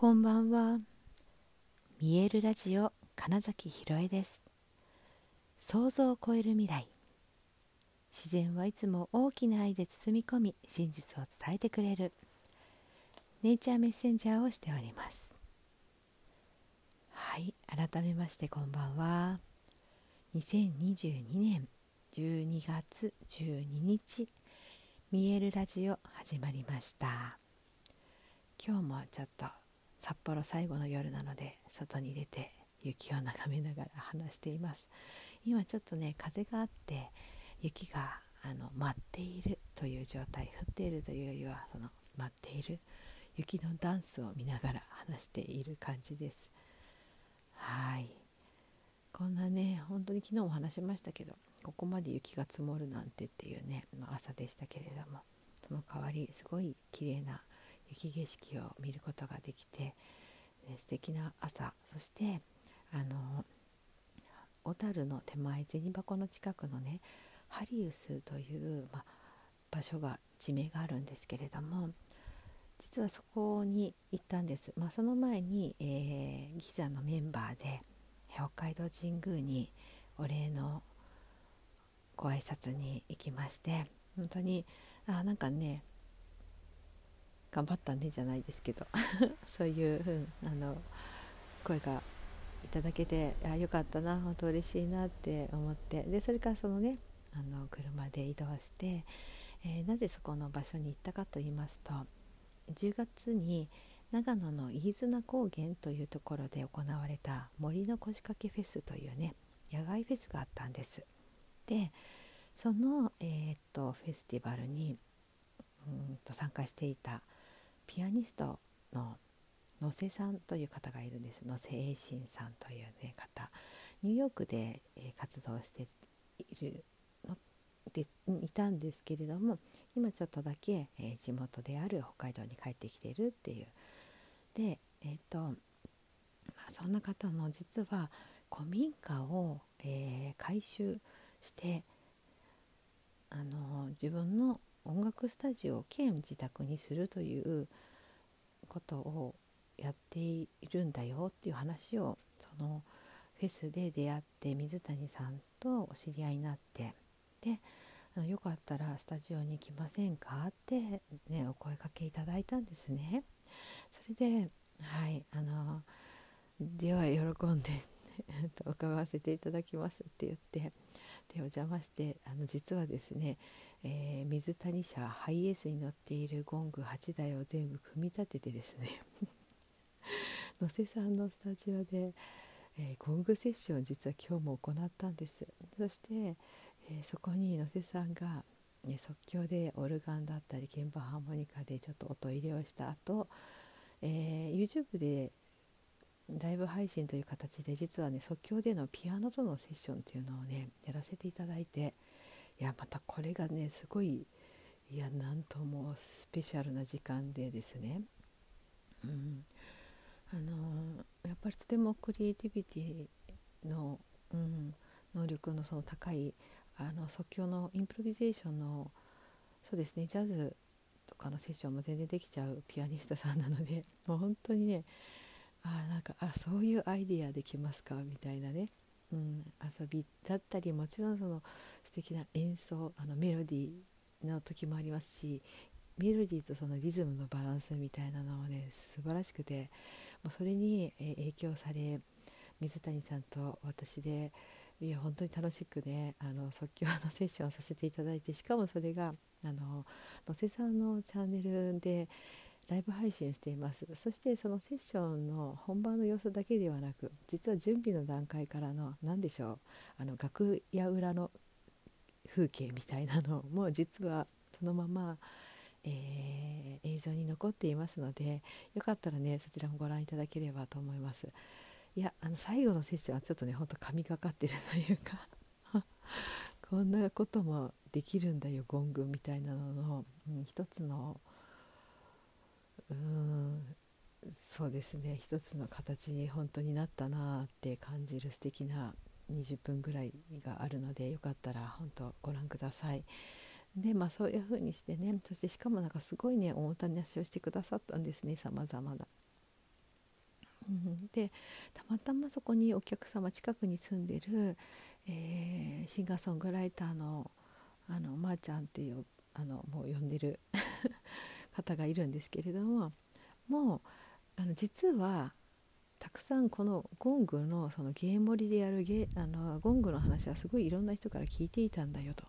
こんばんは。見えるラジオ金崎ひろえです。想像を超える未来。自然はいつも大きな愛で包み込み真実を伝えてくれる。ネイチャーメッセンジャーをしております。はい改めましてこんばんは。2022年12月12日見えるラジオ始まりました。今日もちょっと札幌最後の夜なので外に出て雪を眺めながら話しています。今ちょっとね風があって雪があの舞っているという状態降っているというよりはその舞っている雪のダンスを見ながら話している感じです。はい。こんなね本当に昨日も話しましたけどここまで雪が積もるなんてっていうね、まあ、朝でしたけれどもその代わりすごい綺麗な雪景色を見ることができて、ね、素敵な朝。そしてあの小樽の手前銭箱の近くのねハリウスという、ま、場所が地名があるんですけれども実はそこに行ったんです、まあ、その前に、えー、ギザのメンバーで北海道神宮にお礼のご挨拶に行きまして本当にあなんかね頑張ったねじゃないですけど そういう、うん、あの声がいただけてあよかったな本当嬉しいなって思ってでそれからそのねあの車で移動して、えー、なぜそこの場所に行ったかと言いますと10月に長野の飯綱高原というところで行われた森の腰掛けフェスというね野外フェスがあったんです。でその、えー、っとフェスティバルにうんと参加していたピアニストの野瀬さんという方がいるんです。野瀬栄信さんという、ね、方。ニューヨークで、え、活動しているのでいたんですけれども今ちょっとだけ、え、地元である北海道に帰ってきているっていう。でえっ、ー、と、まあ、そんな方の実は古民家を、え改修してあの自分の音楽スタジオ兼自宅にするということをやっているんだよっていう話をそのフェスで出会って水谷さんとお知り合いになってでよかったらスタジオに来ませんか？ってねお声かけいただいたんですね。それではいあのでは喜んで 伺わせていただきますって言ってでお邪魔してあの実はですねえー、水谷社ハイエースに乗っているゴング8台を全部組み立ててですね 野瀬さんのスタジオで、えー、ゴングセッションを実は今日も行ったんです。そして、えー、そこに野瀬さんが、ね、即興でオルガンだったり鍵盤ハーモニカでちょっと音入れをした後、えー、YouTube でライブ配信という形で実はね即興でのピアノとのセッションっていうのをねやらせていただいていやまたこれがねすごいいやなんともスペシャルな時間でですね、うん、あのやっぱりとてもクリエイティビティの、うん、能力のその高いあの即興のインプロビゼーションのそうですねジャズとかのセッションも全然できちゃうピアニストさんなのでもう本当にねあなんかあそういうアイディアできますかみたいなね。うん、遊びだったりもちろんその素敵な演奏あのメロディーの時もありますしメロディーとそのリズムのバランスみたいなのもね素晴らしくてもうそれに、影響され水谷さんと私でいや本当に楽しくねあの即興のセッションをさせていただいてしかもそれが野瀬さんのチャンネルでライブ配信しています。そしてそのセッションの本番の様子だけではなく実は準備の段階からの何でしょうあの楽屋裏の風景みたいなの も実はそのまま、えー、映像に残っていますのでよかったらねそちらもご覧いただければと思います。いやあの最後のセッションはちょっとねほんと神がかってるというか こんなこともできるんだよゴングみたいなのの、うん、一つのうんそうですね一つの形に本当になったなって感じる素敵な20分ぐらいがあるのでよかったら本当ご覧ください。でまあそういう風にしてねそしてしかもなんかすごいねおもたなしをしてくださったんですねさまざまな。でたまたまそこにお客様近くに住んでる、えー、シンガーソングライターのあのまー、ちゃんっていうあのもう呼んでる 方がいるんですけれどももうあの実はたくさんこのゴングのその芸盛りでやるゲあのゴングの話はすごいいろんな人から聞いていたんだよと。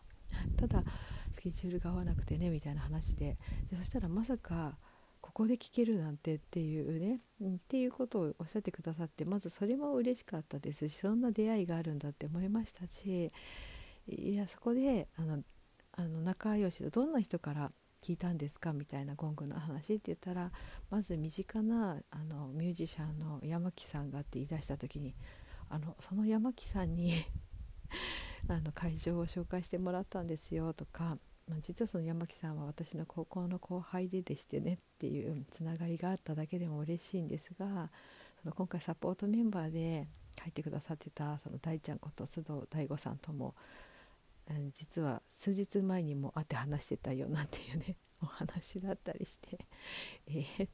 ただスケジュールが合わなくてねみたいな話で。でそしたらまさかここで聞けるなんてっていうね、っていうことをおっしゃってくださってまずそれも嬉しかったですしそんな出会いがあるんだって思いましたしいやそこであのあの仲良しどんな人から聞いたんですか？みたいなゴングの話って言ったらまず身近なあのミュージシャンの山木さんがって言い出した時にあのその山木さんに あの会場を紹介してもらったんですよとか、まあ、実はその山木さんは私の高校の後輩ででしてねっていうつながりがあっただけでも嬉しいんですがその今回サポートメンバーで書いてくださってたその大ちゃんこと須藤大吾さんとも実は数日前にも会って話してたよなんていうねお話だったりして、えー、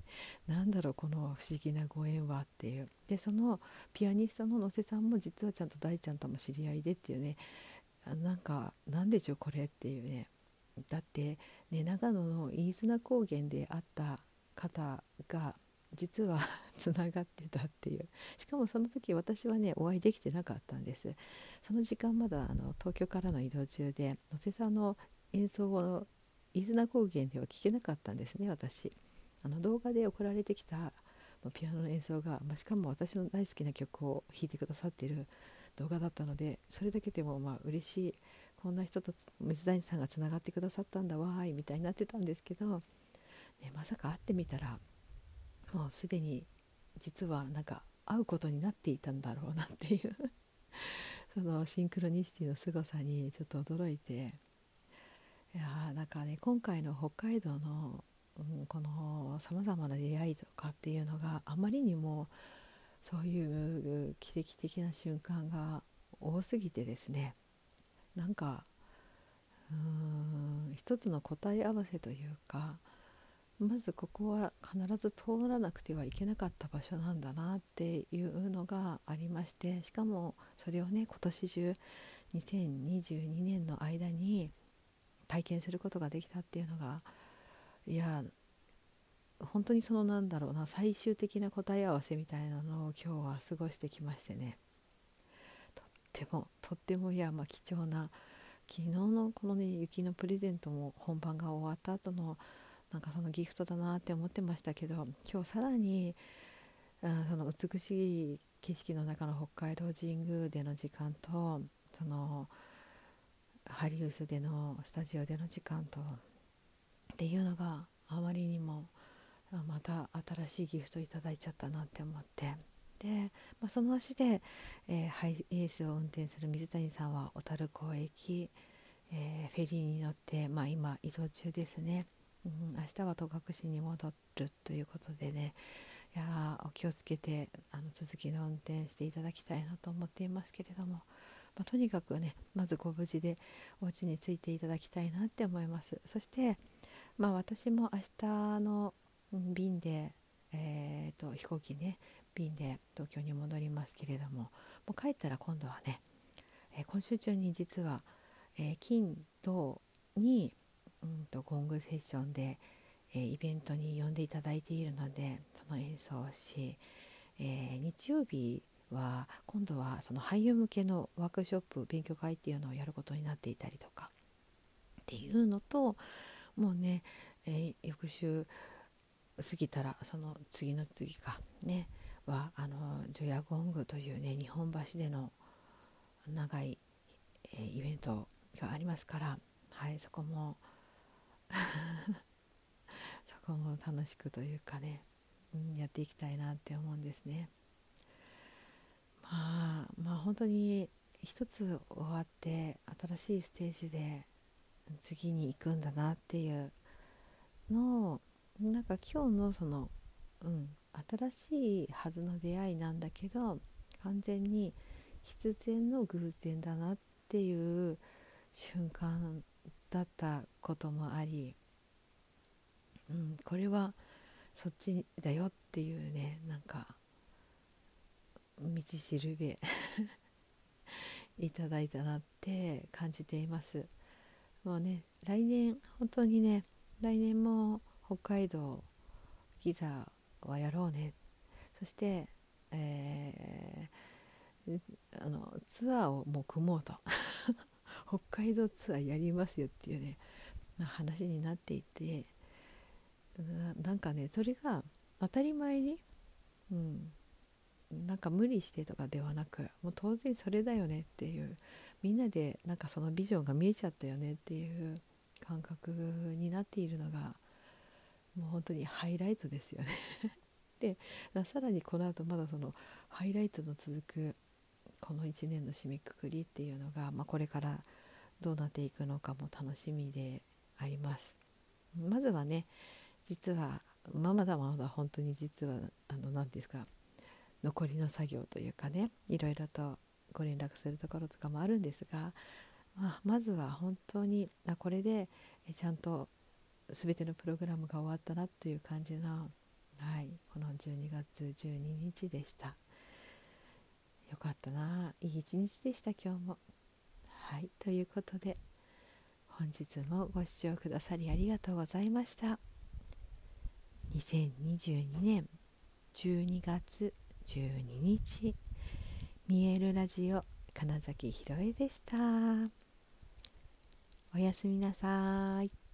なんだろうこの不思議なご縁はっていう。でそのピアニストの野瀬さんも実はちゃんと大ちゃんとも知り合いでっていうね。なんかなんでしょうこれっていうね。だって、ね、長野の飯綱高原で会った方が実は つながってたっていう。しかもその時私はねお会いできてなかったんです。その時間まだあの東京からの移動中で野瀬さんの演奏を飯綱高原では聴けなかったんですね私。あの動画で送られてきたピアノの演奏が、ま、しかも私の大好きな曲を弾いてくださっている動画だったのでそれだけでもまあ嬉しい。こんな人と水谷さんがつながってくださったんだわーいみたいになってたんですけど、ね、まさか会ってみたらもうすでに実はなんか会うことになっていたんだろうなっていう そのシンクロニシティの凄さにちょっと驚いていやなんかね今回の北海道の、うん、このさまざまな出会いとかっていうのがあまりにもそういう奇跡的な瞬間が多すぎてですねなんかうーん一つの答え合わせというかまずここは必ず通らなくてはいけなかった場所なんだなっていうのがありましてしかもそれをね今年中2022年の間に体験することができたっていうのがいや本当にそのなんだろうな最終的な答え合わせみたいなのを今日は過ごしてきましてね。とってもとってもいやまあ貴重な昨日のこのね雪のプレゼントも本番が終わった後のなんかそのギフトだなって思ってましたけど今日さらにあその美しい景色の中の北海道神宮での時間とそのハリウスでのスタジオでの時間とっていうのがあまりにもまた新しいギフトいただいちゃったなって思って。で、まあ、その足で、えー、ハイエースを運転する水谷さんは小樽港へ行き、えー、フェリーに乗って、まあ、今移動中ですね。うん、明日は戸隠に戻るということでね。いやお気をつけてあの続きの運転していただきたいなと思っていますけれども、まあ、とにかくねまずご無事でお家に着いていただきたいなって思います。そして、まあ、私も明日の便で、えーと、飛行機ね便で東京に戻りますけれども。もう帰ったら今度はね、えー、今週中に実は、えー、金土にうんとゴングセッションで、えー、イベントに呼んでいただいているのでその演奏をし、えー、日曜日は今度はその俳優向けのワークショップ勉強会っていうのをやることになっていたりとかっていうのともうね、えー、翌週過ぎたらその次の次かねはあのジョヤゴングというね日本橋での長い、えー、イベントがありますから、はい、そこも そこも楽しくというかね、うん、やっていきたいなって思うんですね。まあまあ本当に一つ終わって新しいステージで次に行くんだなっていうのをなんか今日のその、うん、新しいはずの出会いなんだけど完全に必然の偶然だなっていう瞬間だったこともあり、うん、これはそっちだよっていうねなんか道しるべ いただいたなって感じています。もうね来年本当にね来年も北海道ギザはやろうね。そして、えー、あのツアーをもう組もうと。北海道ツアーやりますよっていうね話になっていてなんかねそれが当たり前に、うん、なんか無理してとかではなくもう当然それだよねっていうみんなでなんかそのビジョンが見えちゃったよねっていう感覚になっているのがもう本当にハイライトですよね。でさらにこの後まだそのハイライトの続くこの1年の締めくくりっていうのが、まあ、これからどうなっていくのかも楽しみであります。まずはね実は、まあ、まだまだ本当に実はあの何ですか残りの作業というかねいろいろとご連絡するところとかもあるんですが、まあ、まずは本当にあこれでちゃんと全てのプログラムが終わったなという感じの、はい、この12月12日でした。よかったな。いい一日でした今日も。はいということで本日もご視聴くださりありがとうございました。2022年12月12日見えるラジオ金崎ひろえでした。おやすみなさい。